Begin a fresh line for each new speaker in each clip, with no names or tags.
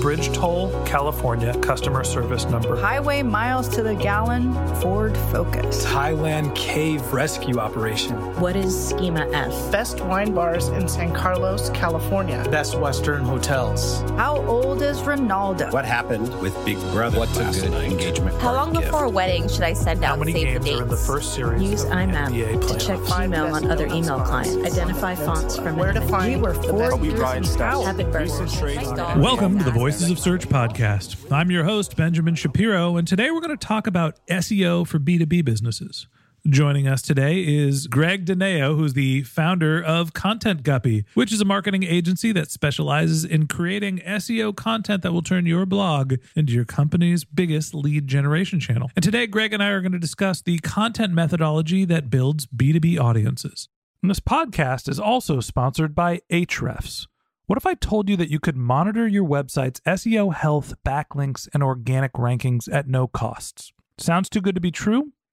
Bridge Toll, California customer service number.
Highway miles to the gallon, Ford Focus.
Thailand cave rescue operation.
What is Schema F?
Best wine bars in San Carlos, California.
Best Western hotels.
How old is Ronaldo?
What happened with Big Brother?
What's a good
night?
engagement?
How long
gift?
before a wedding should I send out
How many
save
games
the
are in the
dates?
first series?
Use
of the
IMAP to check
playoffs?
email on other email clients. Identify fonts from
Where to find
We were
the
four years
Bryant
in
stats.
college.
Have it burned.
Recent trades.
My dog
Welcome to the. Voices of Search podcast. I'm your host, Benjamin Shapiro, and today we're going to talk about SEO for B2B businesses. Joining us today is Greg Digneo, who's the founder of Content Guppy, which is a marketing agency that specializes in creating SEO content that will turn your blog into your company's biggest lead generation channel. And today, Greg and I are going to discuss the content methodology that builds B2B audiences. And this podcast is also sponsored by Ahrefs. What if I told you that you could monitor your website's SEO health, backlinks, and organic rankings at no costs? Sounds too good to be true?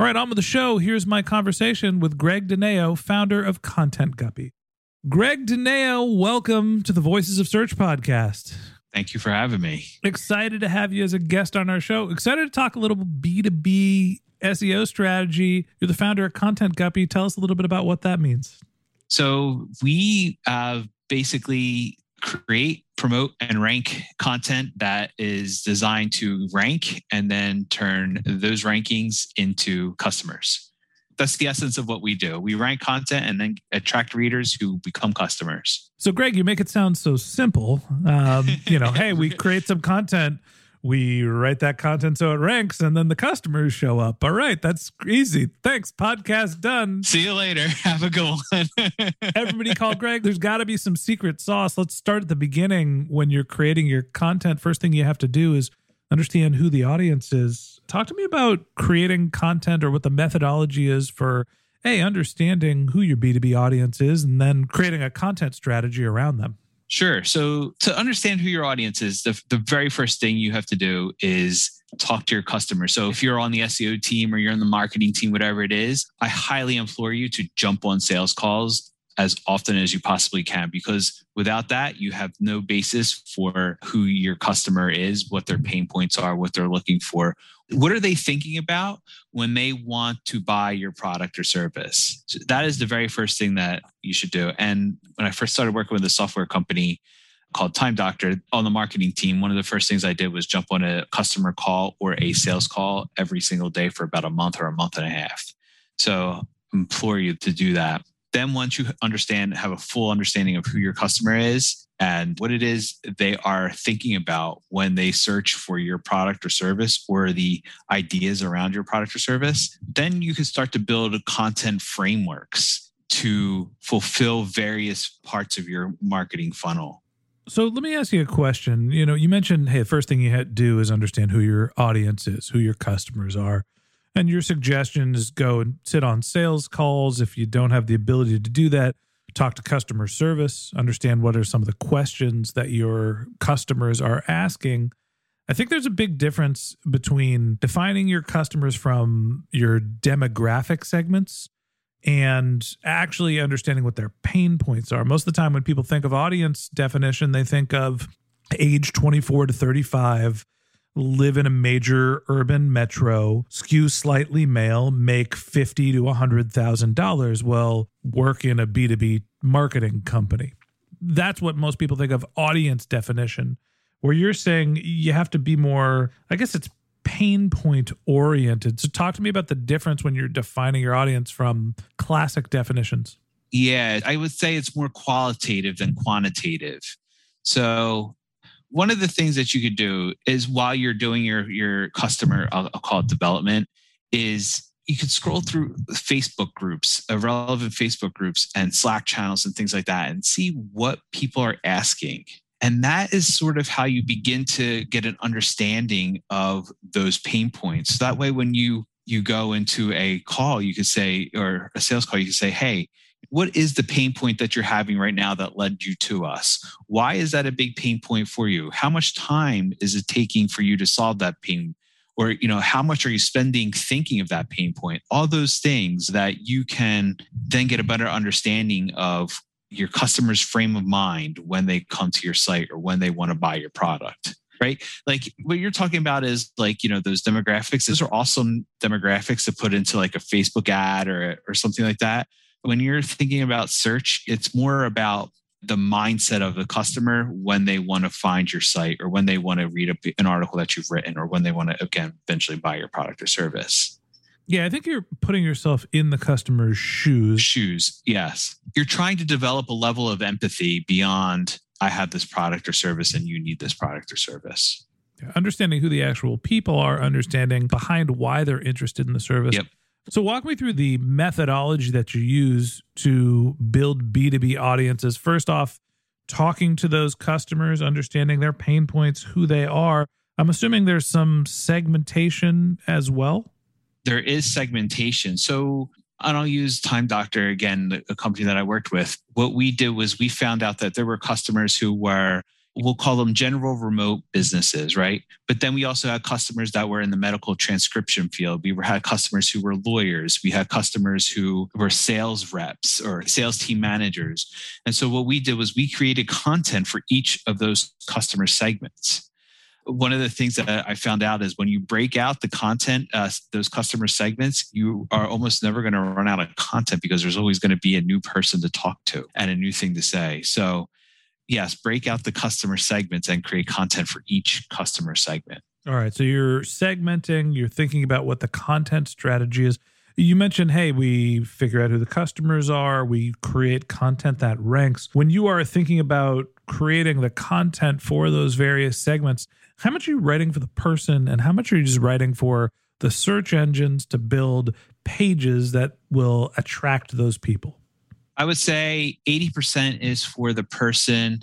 All right, on with the show. Here's my conversation with Greg Digneo, founder of Content Guppy. Greg Digneo, welcome to the Voices of Search podcast.
Thank you for having me.
Excited to have you as a guest on our show. Excited to talk a little B2B SEO strategy. You're the founder of Content Guppy. Tell us a little bit about what that means.
So, we uh, basically create, promote, and rank content that is designed to rank and then turn those rankings into customers. That's the essence of what we do. We rank content and then attract readers who become customers.
So, Greg, you make it sound so simple. Um, you know, hey, we create some content, we write that content so it ranks, and then the customers show up. All right, that's easy. Thanks. Podcast done.
See you later. Have a good one.
Everybody call Greg. There's got to be some secret sauce. Let's start at the beginning when you're creating your content. First thing you have to do is understand who the audience is. Talk to me about creating content or what the methodology is for a understanding who your B2B audience is and then creating a content strategy around them.
Sure. So to understand who your audience is, the, the very first thing you have to do is talk to your customers. So if you're on the SEO team or you're in the marketing team, whatever it is, I highly implore you to jump on sales calls as often as you possibly can because without that you have no basis for who your customer is what their pain points are what they're looking for. What are they thinking about when they want to buy your product or service? So that is the very first thing that you should do. And when i first started working with a software company called time doctor on the marketing team one of the first things i did was jump on a customer call or a sales call every single day for about a month or a month and a half. So implore you to do that then once you understand have a full understanding of who your customer is and what it is they are thinking about when they search for your product or service or the ideas around your product or service then you can start to build content frameworks to fulfill various parts of your marketing funnel
So let me ask you a question. You know, you mentioned, hey, the first thing you had to do is understand who your audience is, who your customers are. And your suggestion is go and sit on sales calls if you don't have the ability to do that. talk to customer service, understand what are some of the questions that your customers are asking. I think there's a big difference between defining your customers from your demographic segments and actually understanding what their pain points are. Most of the time, when people think of audience definition, they think of age 24 to 35, live in a major urban metro, skew slightly male, make fifty to a hundred thousand dollars. Well, work in a B two B marketing company. That's what most people think of audience definition. Where you're saying you have to be more, I guess it's pain point oriented. So talk to me about the difference when you're defining your audience from classic definitions.
Yeah, I would say it's more qualitative than quantitative. So one of the things that you could do is while you're doing your your customer, I'll, I'll call it development, is you could scroll through Facebook groups, uh, relevant Facebook groups, and Slack channels and things like that, and see what people are asking. And that is sort of how you begin to get an understanding of those pain points. So that way, when you you go into a call, you could say, or a sales call, you could say, "Hey, what is the pain point that you're having right now that led you to us? Why is that a big pain point for you? How much time is it taking for you to solve that pain? Or, you know, how much are you spending thinking of that pain point? All those things that you can then get a better understanding of your customer's frame of mind when they come to your site or when they want to buy your product right? Like what you're talking about is like, you know, those demographics. Those are awesome demographics to put into like a Facebook ad or, or something like that when you're thinking about search, it's more about the mindset of the customer when they want to find your site or when they want to read a, an article that you've written or when they want to again eventually buy your product or service.
Yeah, I think you're putting yourself in the customer's shoes.
Shoes, yes. You're trying to develop a level of empathy beyond I have this product or service and you need this product or service.
Understanding who the actual people are, understanding behind why they're interested in the service.
Yep.
So, walk me through the methodology that you use to build B2B audiences. First off, talking to those customers, understanding their pain points, who they are. I'm assuming there's some segmentation as well.
There is segmentation. So, and I don't use Time Doctor again, a company that I worked with. What we did was we found out that there were customers who were we'll call them general remote businesses, right? But then we also had customers that were in the medical transcription field. We had customers who were lawyers. We had customers who were sales reps or sales team managers. And so what we did was we created content for each of those customer segments. One of the things that I found out is when you break out the content, uh, those customer segments, you are almost never going to run out of content because there's always going to be a new person to talk to and a new thing to say. So yes, break out the customer segments and create content for each customer segment.
All right. So you're segmenting, you're thinking about what the content strategy is. You mentioned, hey, we figure out who the customers are, we create content that ranks. When you are thinking about creating the content for those various segments, how much are you writing for the person and how much are you just writing for the search engines to build pages that will attract those people?
I would say 80% is for the person,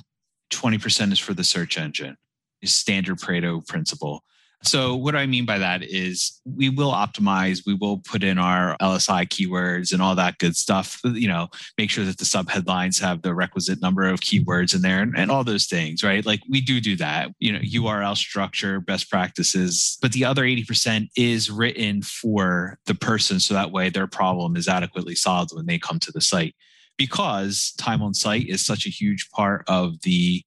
20% is for the search engine. Is standard Pareto principle. So what I mean by that is we will optimize, we will put in our LSI keywords and all that good stuff, you know, make sure that the sub headlines have the requisite number of keywords in there and, and all those things, right? Like we do do that, you know, URL structure, best practices, but the other 80% is written for the person. So that way their problem is adequately solved when they come to the site because time on site is such a huge part of the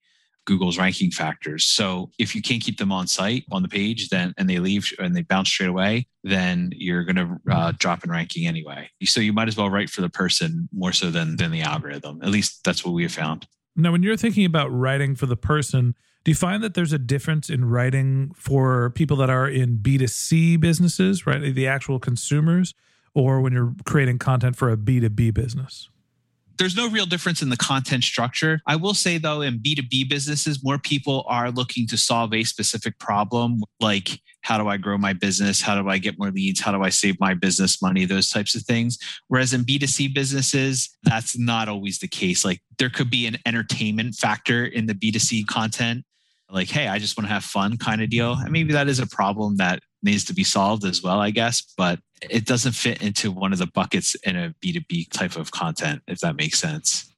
Google's ranking factors. So if you can't keep them on site on the page, then and they leave and they bounce straight away, then you're going to uh, drop in ranking anyway. So you might as well write for the person more so than than the algorithm. At least that's what we have found.
Now, when you're thinking about writing for the person, do you find that there's a difference in writing for people that are in B2C businesses, right? The actual consumers, or when you're creating content for a B2B business?
There's no real difference in the content structure. I will say though, in B2B businesses, more people are looking to solve a specific problem, like how do I grow my business? How do I get more leads? How do I save my business money? Those types of things. Whereas in B2C businesses, that's not always the case. Like there could be an entertainment factor in the B2C content. Like, hey, I just want to have fun kind of deal. And maybe that is a problem that needs to be solved as well, I guess. But it doesn't fit into one of the buckets in a B2B type of content, if that makes sense.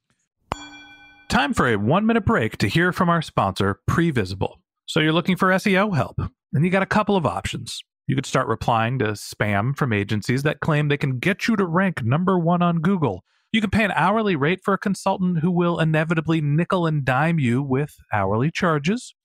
Time for a one minute break to hear from our sponsor, Previsible. So you're looking for SEO help, and you got a couple of options. You could start replying to spam from agencies that claim they can get you to rank number one on Google. You can pay an hourly rate for a consultant who will inevitably nickel and dime you with hourly charges.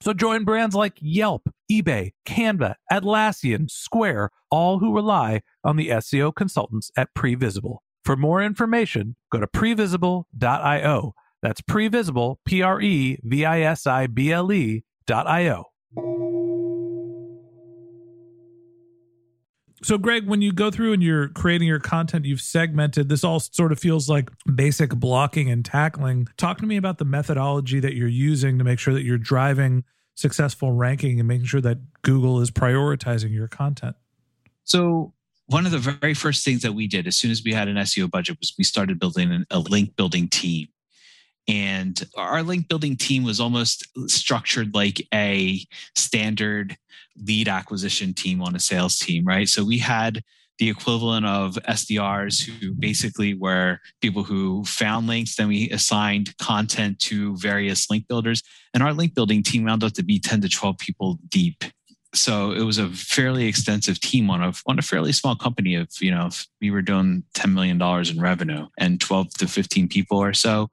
So join brands like Yelp, eBay, Canva, Atlassian, Square, all who rely on the SEO consultants at Previsible. For more information, go to previsible.io. That's previsible, P R E V I S I B L E So, Greg, when you go through and you're creating your content, you've segmented. This all sort of feels like basic blocking and tackling. Talk to me about the methodology that you're using to make sure that you're driving successful ranking and making sure that Google is prioritizing your content.
So, one of the very first things that we did as soon as we had an SEO budget was we started building a link building team. And our link building team was almost structured like a standard lead acquisition team on a sales team, right? So we had the equivalent of SDRs who basically were people who found links. Then we assigned content to various link builders. And our link building team wound up to be 10 to 12 people deep. So it was a fairly extensive team on a on a fairly small company of, you know, we were doing $10 million in revenue and 12 to 15 people or so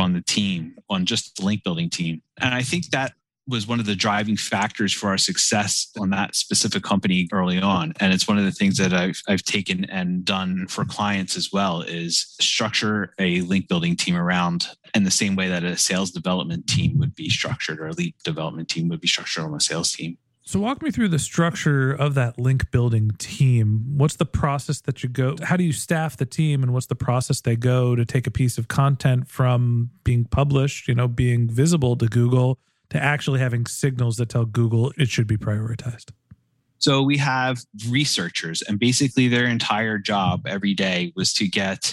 on the team, on just the link building team. And I think that was one of the driving factors for our success on that specific company early on and it's one of the things that I've, I've taken and done for clients as well is structure a link building team around in the same way that a sales development team would be structured or a lead development team would be structured on a sales team
so walk me through the structure of that link building team. What's the process that you go? How do you staff the team and what's the process they go to take a piece of content from being published, you know, being visible to Google to actually having signals that tell Google it should be prioritized?
So we have researchers and basically their entire job every day was to get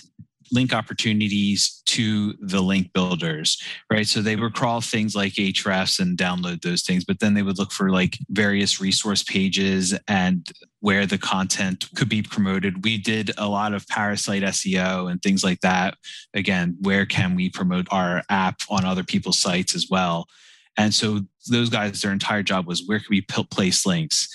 link opportunities to the link builders, right? So they would crawl things like Ahrefs and download those things, but then they would look for like various resource pages and where the content could be promoted. We did a lot of parasite SEO and things like that. Again, where can we promote our app on other people's sites as well? And so those guys, their entire job was where can we place links?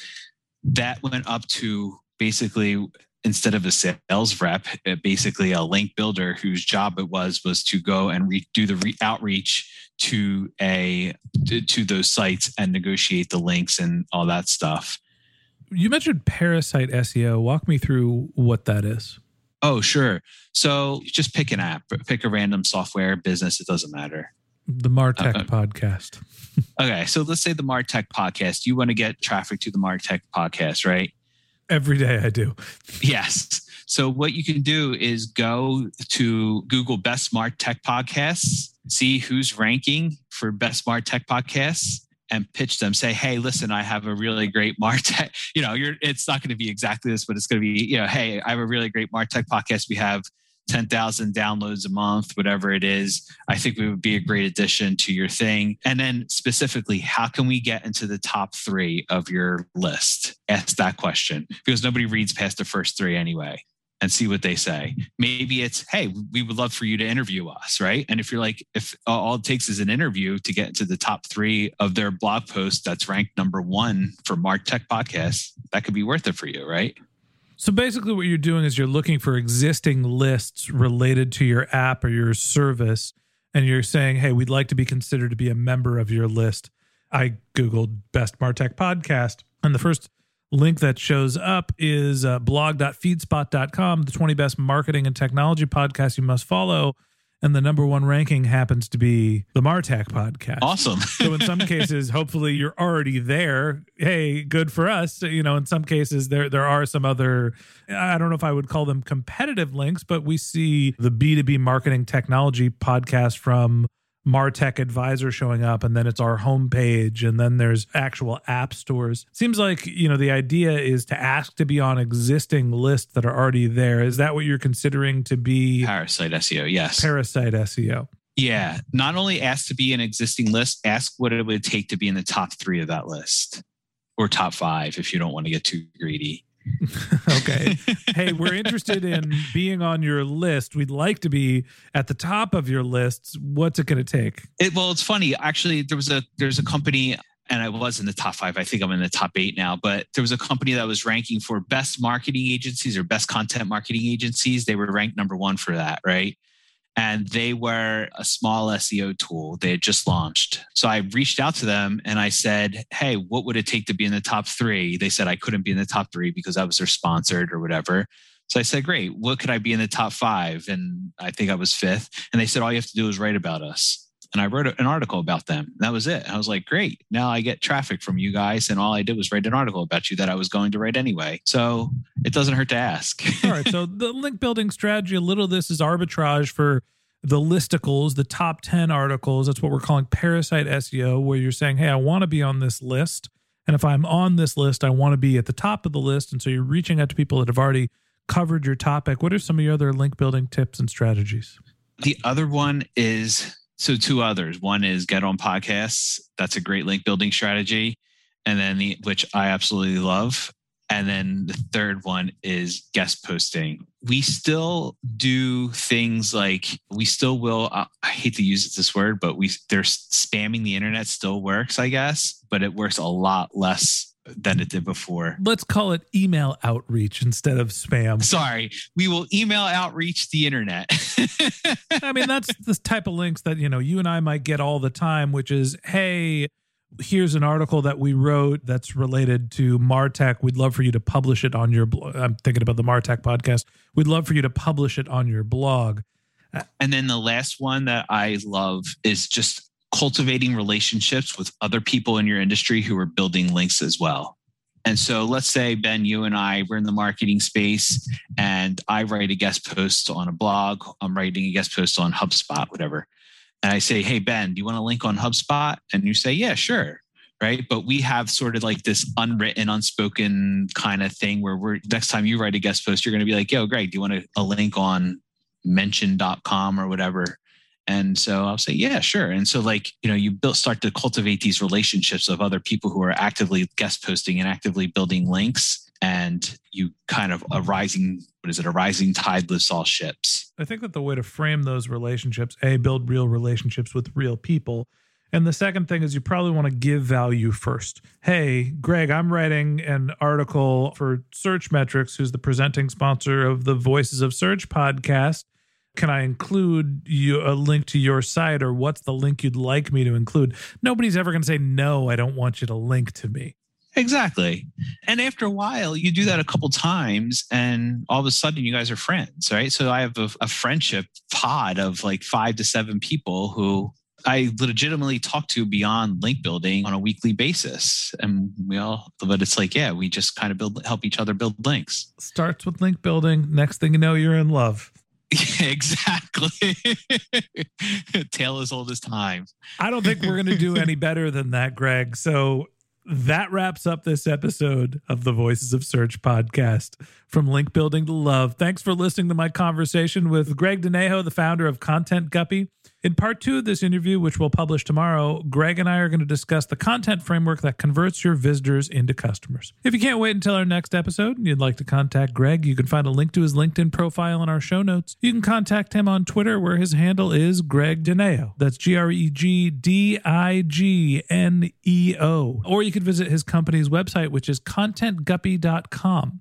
That went up to basically instead of a sales rep, uh, basically a link builder whose job it was was to go and re- do the re- outreach to a to, to those sites and negotiate the links and all that stuff.
You mentioned parasite SEO. Walk me through what that is.
Oh, sure. So just pick an app, pick a random software business. It doesn't matter.
The Martech uh, uh podcast.
okay. So let's say the Martech podcast. You want to get traffic to the Martech podcast, right?
Every day I do.
Yes. So what you can do is go to Google Best Martech Podcasts, see who's ranking for Best Martech Podcasts, and pitch them. Say, hey, listen, I have a really great Martech. You know, it's not going to be exactly this, but it's going to be, you know, hey, I have a really great Martech podcast. We have 10,000 downloads a month, whatever it is, I think we would be a great addition to your thing. And then specifically, how can we get into the top three of your list? Ask that question because nobody reads past the first three anyway and see what they say. Maybe it's, hey, we would love for you to interview us, right? And if you're like, if all it takes is an interview to get into the top three of their blog post that's ranked number one for Martech Podcast, that could be worth it for you, right?
So basically, what you're doing is you're looking for existing lists related to your app or your service, and you're saying, "Hey, we'd like to be considered to be a member of your list." I googled best Martech podcast, and the first link that shows up is uh, blog.feedspot.com, the 20 best marketing and technology podcasts you must follow. And the number one ranking happens to be the Martech podcast.
Awesome.
so in some cases, hopefully you're already there. Hey, good for us. You know, in some cases there there are some other I don't know if I would call them competitive links, but we see the B2B marketing technology podcast from Martech Advisor showing up, and then it's our homepage, and then there's actual app stores. Seems like you know the idea is to ask to be on existing lists that are already there. Is that what you're considering to be
Parasite SEO, yes.
parasite SEO?
yeah. Not only ask to be an existing list, ask what it would take to be in the top three of that list or top five if you don't want to get too greedy.
okay. hey, we're interested in being on your list. We'd like to be at the top of your lists. What's it going to take?
It, well, it's funny. Actually, there was a there's a company, and I was in the top five. I think I'm in the top eight now. But there was a company that was ranking for best marketing agencies or best content marketing agencies. They were ranked number one for that, right? And they were a small SEO tool. They had just launched. So I reached out to them and I said, Hey, what would it take to be in the top three? They said I couldn't be in the top three because I was their sponsored or whatever. So I said, Great. What could I be in the top five? And I think I was fifth. And they said, All you have to do is write about us and I wrote an article about them. That was it. I was like, great. Now I get traffic from you guys. And all I did was write an article about you that I was going to write anyway. So it doesn't hurt to ask.
All right. So the link building strategy, a little of this is arbitrage for the listicles, the top 10 articles. That's what we're calling parasite SEO, where you're saying, hey, I want to be on this list. And if I'm on this list, I want to be at the top of the list. And so you're reaching out to people that have already covered your topic. What are some of your other link building tips and strategies?
the other one is so two others. One is get on podcasts. That's a great link building strategy. And then the which I absolutely love. And then the third one is guest posting. We still do things like we still will. Uh, I hate to use this word, but we there's spamming the internet still works, I guess, but it works a lot less than it did before.
Let's call it email outreach instead of spam.
Sorry, we will email outreach the internet.
I mean, that's the type of links that, you know, you and I might get all the time, which is, hey, here's an article that we wrote that's related to Martech. We'd love for you to publish it on your blog. I'm thinking about the Martech podcast. We'd love for you to publish it on your blog.
Uh, and then the last one that I love is just cultivating relationships with other people in your industry who are building links as well. And so let's say, Ben, you and I, we're in the marketing space and I write a guest post on a blog. I'm writing a guest post on HubSpot, whatever. And I say, Hey, Ben, do you want a link on HubSpot? And you say, Yeah, sure. Right. But we have sort of like this unwritten, unspoken kind of thing where we're next time you write a guest post, you're going to be like, Yo, Greg, do you want a, a link on mention.com or whatever? And so I'll say, yeah, sure. And so like, you know, you build, start to cultivate these relationships of other people who are actively guest posting and actively building links. And you kind of a rising, what is it? A rising tide lifts all ships.
I think that the way to frame those relationships, A, build real relationships with real people. And the second thing is you probably want to give value first. Hey, Greg, I'm writing an article for Searchmetrics, who's the presenting sponsor of the Voices of Search podcast. Can I include you a link to your site or what's the link you'd like me to include? Nobody's ever going to say, no, I don't want you to link to me.
Exactly. And after a while, you do that a couple times, and all of a sudden, you guys are friends, right? So I have a, a friendship pod of like five to seven people who I legitimately talk to beyond link building on a weekly basis. And we all, but it's like, yeah, we just kind of build, help each other build links.
Starts with link building. Next thing you know, you're in love.
exactly. Tale as old as time.
I don't think we're going to do any better than that, Greg. So that wraps up this episode of the Voices of Search podcast from Link Building to Love. Thanks for listening to my conversation with Greg Digneo, the founder of Content Guppy. In part two of this interview, which we'll publish tomorrow, Greg and I are going to discuss the content framework that converts your visitors into customers. If you can't wait until our next episode and you'd like to contact Greg, you can find a link to his LinkedIn profile in our show notes. You can contact him on Twitter, where his handle is Greg Digneo. That's G R E G D I G N E O. Or you could visit his company's website, which is contentguppy.com.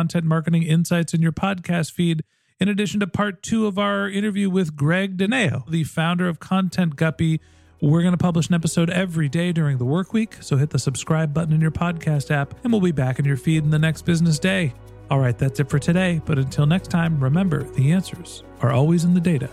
content marketing insights in your podcast feed. In addition to part two of our interview with Greg Digneo, the founder of Content Guppy, we're going to publish an episode every day during the work week. So hit the subscribe button in your podcast app, and we'll be back in your feed in the next business day. All right, that's it for today. But until next time, remember the answers are always in the data.